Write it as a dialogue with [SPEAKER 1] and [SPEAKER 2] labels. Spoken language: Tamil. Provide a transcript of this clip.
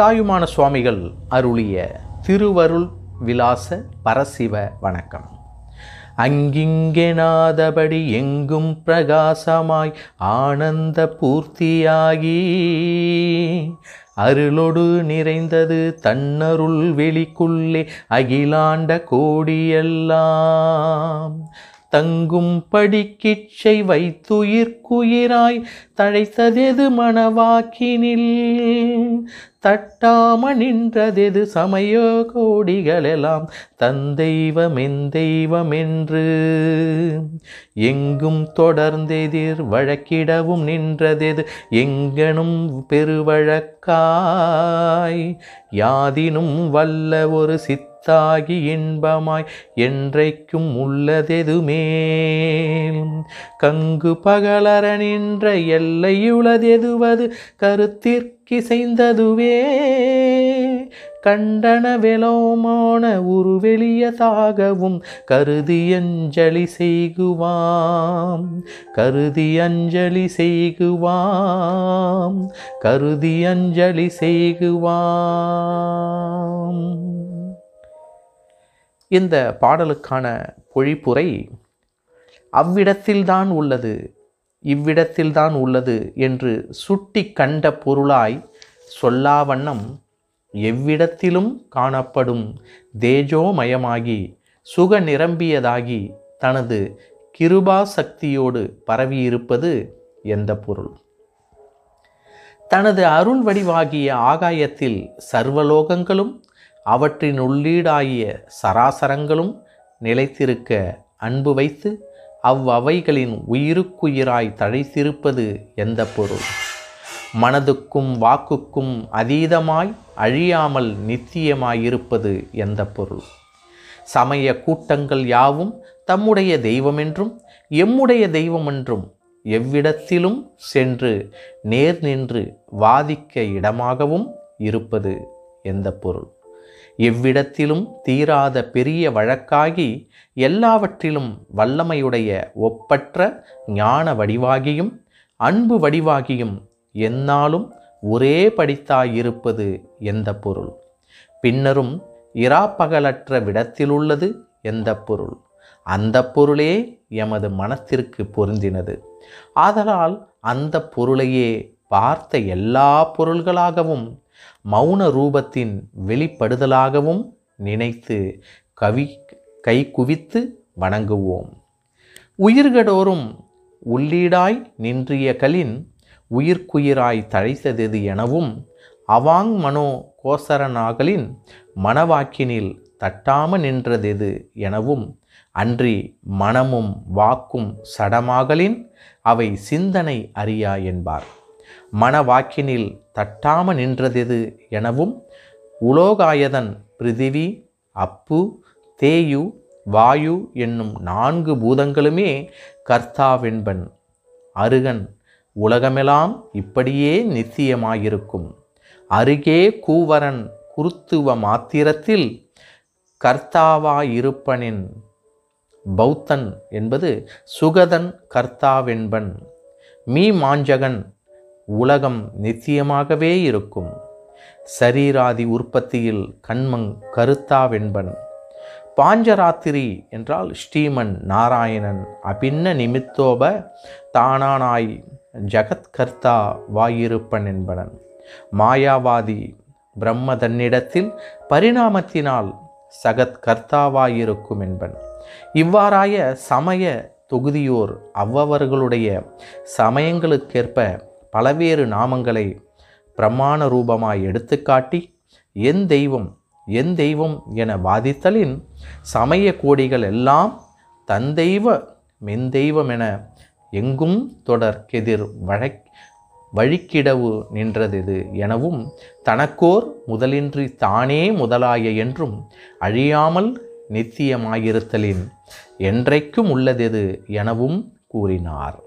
[SPEAKER 1] தாயுமான சுவாமிகள் அருளிய திருவருள் விலாச பரசிவ வணக்கம். அங்கிங்கெனாதபடி எங்கும் பிரகாசமாய் ஆனந்த பூர்த்தியாகி அருளொடு நிறைந்தது தன்னருள் வெளிக்குள்ளே அகிலாண்ட கோடியெல்லாம். தங்கும்படி கிச்சை வைத்துயிர்க்குயிராய் தழைத்ததெது மணவாக்கினில்? தட்டாம நின்றதெது சமய கோடிகளெல்லாம் தந்தெய்வமென் தெய்வமென்று? எங்கும் தொடர்ந்தெதிர் வழக்கிடவும் நின்றதெது எங்கனும் பெருவழக்காய்? யாதினும் வல்ல ஒரு சித்தாகி இன்பமாய் என்றைக்கும் உள்ளதெதுமே. கங்கு பகலர நின்ற எல்லையுளதெதுவது கருத்திற்கிசைந்ததுவே. கண்டன வெலோமான உருவெளியதாகவும் கருதி அஞ்சலி செய்குவாம். கருதி அஞ்சலி செய்குவாம். கருதி அஞ்சலி செய்குவாம். இந்த பாடலுக்கான பொழிப்புரை அவ்விடத்தில்தான் உள்ளது இவ்விடத்தில்தான் உள்ளது என்று சுட்டி கண்ட பொருளாய் சொல்லாவண்ணம் எவ்விடத்திலும் காணப்படும் தேஜோமயமாகி சுக நிரம்பியதாகி தனது கிருபா சக்தியோடு பரவியிருப்பது எந்த பொருள். தனது அருள் வடிவாகிய ஆகாயத்தில் சர்வலோகங்களும் அவற்றின் உள்ளீடாகிய சராசரங்களும் நிலைத்திருக்க அன்பு வைத்து அவ்வவைகளின் உயிருக்குயிராய் தழைத்திருப்பது எந்த பொருள்? மனதுக்கும் வாக்குக்கும் அதீதமாய் அழியாமல் நித்தியமாயிருப்பது எந்த பொருள்? சமய கூட்டங்கள் யாவும் தம்முடைய தெய்வமென்றும் எம்முடைய தெய்வமென்றும் எவ்விடத்திலும் சென்று நேர் நின்று வாதிக்க இடமாகவும் இருப்பது எந்த பொருள்? எவ்விடத்திலும் தீராத பெரிய வழக்காகி எல்லாவற்றிலும் வல்லமையுடைய ஒப்பற்ற ஞான வடிவாகியும் அன்பு வடிவாகியும் எந்நாளும் ஒரே படித்தாயிருப்பது எந்த பொருள்? பின்னரும் இராப்பகலற்ற விடத்திலுள்ளது எந்த பொருள்? அந்த பொருளே எமது மனத்திற்கு பொருந்தினது. ஆதலால் அந்த பொருளையே பார்த்த எல்லா பொருள்களாகவும் மௌன ரூபத்தின் வெளிப்படுதலாகவும் நினைத்து கவி கை குவித்து வணங்குவோம். உயிர்கடோறும் உள்ளீடாய் நின்றிய கலின் உயிர்க்குயிராய் தழைத்தது எனவும் அவாங் மனோ கோசரனாகலின் மனவாக்கினில் தட்டாம நின்றதெது எனவும் அன்றி மனமும் வாக்கும் சடமாகலின் அவை சிந்தனை அறியா என்பார். மனவாக்கினில் தட்டாம நின்றதெது எனவும் உலோகாயதன் பிரிதிவி அப்பு தேயு வாயு என்னும் நான்கு பூதங்களுமே கர்த்தாவென்பன். அருகன் உலகமெல்லாம் இப்படியே நித்தியமாயிருக்கும். அருகே கூவரன் குருத்துவ மாத்திரத்தில் கர்த்தாவாயிருப்பனின் பௌத்தன் என்பது சுகதன் கர்த்தாவென்பன். மீ மாஞ்சகன் உலகம் நித்தியமாகவே இருக்கும். சரீராதி உற்பத்தியில் கண்மங் கருத்தாவென்பன். பாஞ்சராத்திரி என்றால் ஸ்ரீமன் நாராயணன். அபின்ன நிமித்தோப தானானாய் ஜகத்கர்த்தா வாயிருப்பன் என்பனன். மாயாவாதி பிரம்ம தன்னிடத்தில் பரிணாமத்தினால் சகத்கர்த்தாவாயிருக்கும் என்பன். இவ்வாறாய சமய தொகுதியோர் அவ்வவர்களுடைய சமயங்களுக்கேற்ப பலவேறு நாமங்களை பிரமாண ரூபமாய் எடுத்துக்காட்டி என் தெய்வம் என் தெய்வம் என வாதித்தலின் சமய கோடிகள் எல்லாம் தந்தெய்வ தெய்வ என எங்கும் தொடர் கெதிர் வழக் வழிக்கிடவு நின்றதெது எனவும் தனக்கோர் முதலின்றி தானே முதலாய என்றும் அழியாமல் நித்தியமாயிருத்தலின் என்றைக்கும் உள்ளதெது எனவும் கூறினார்.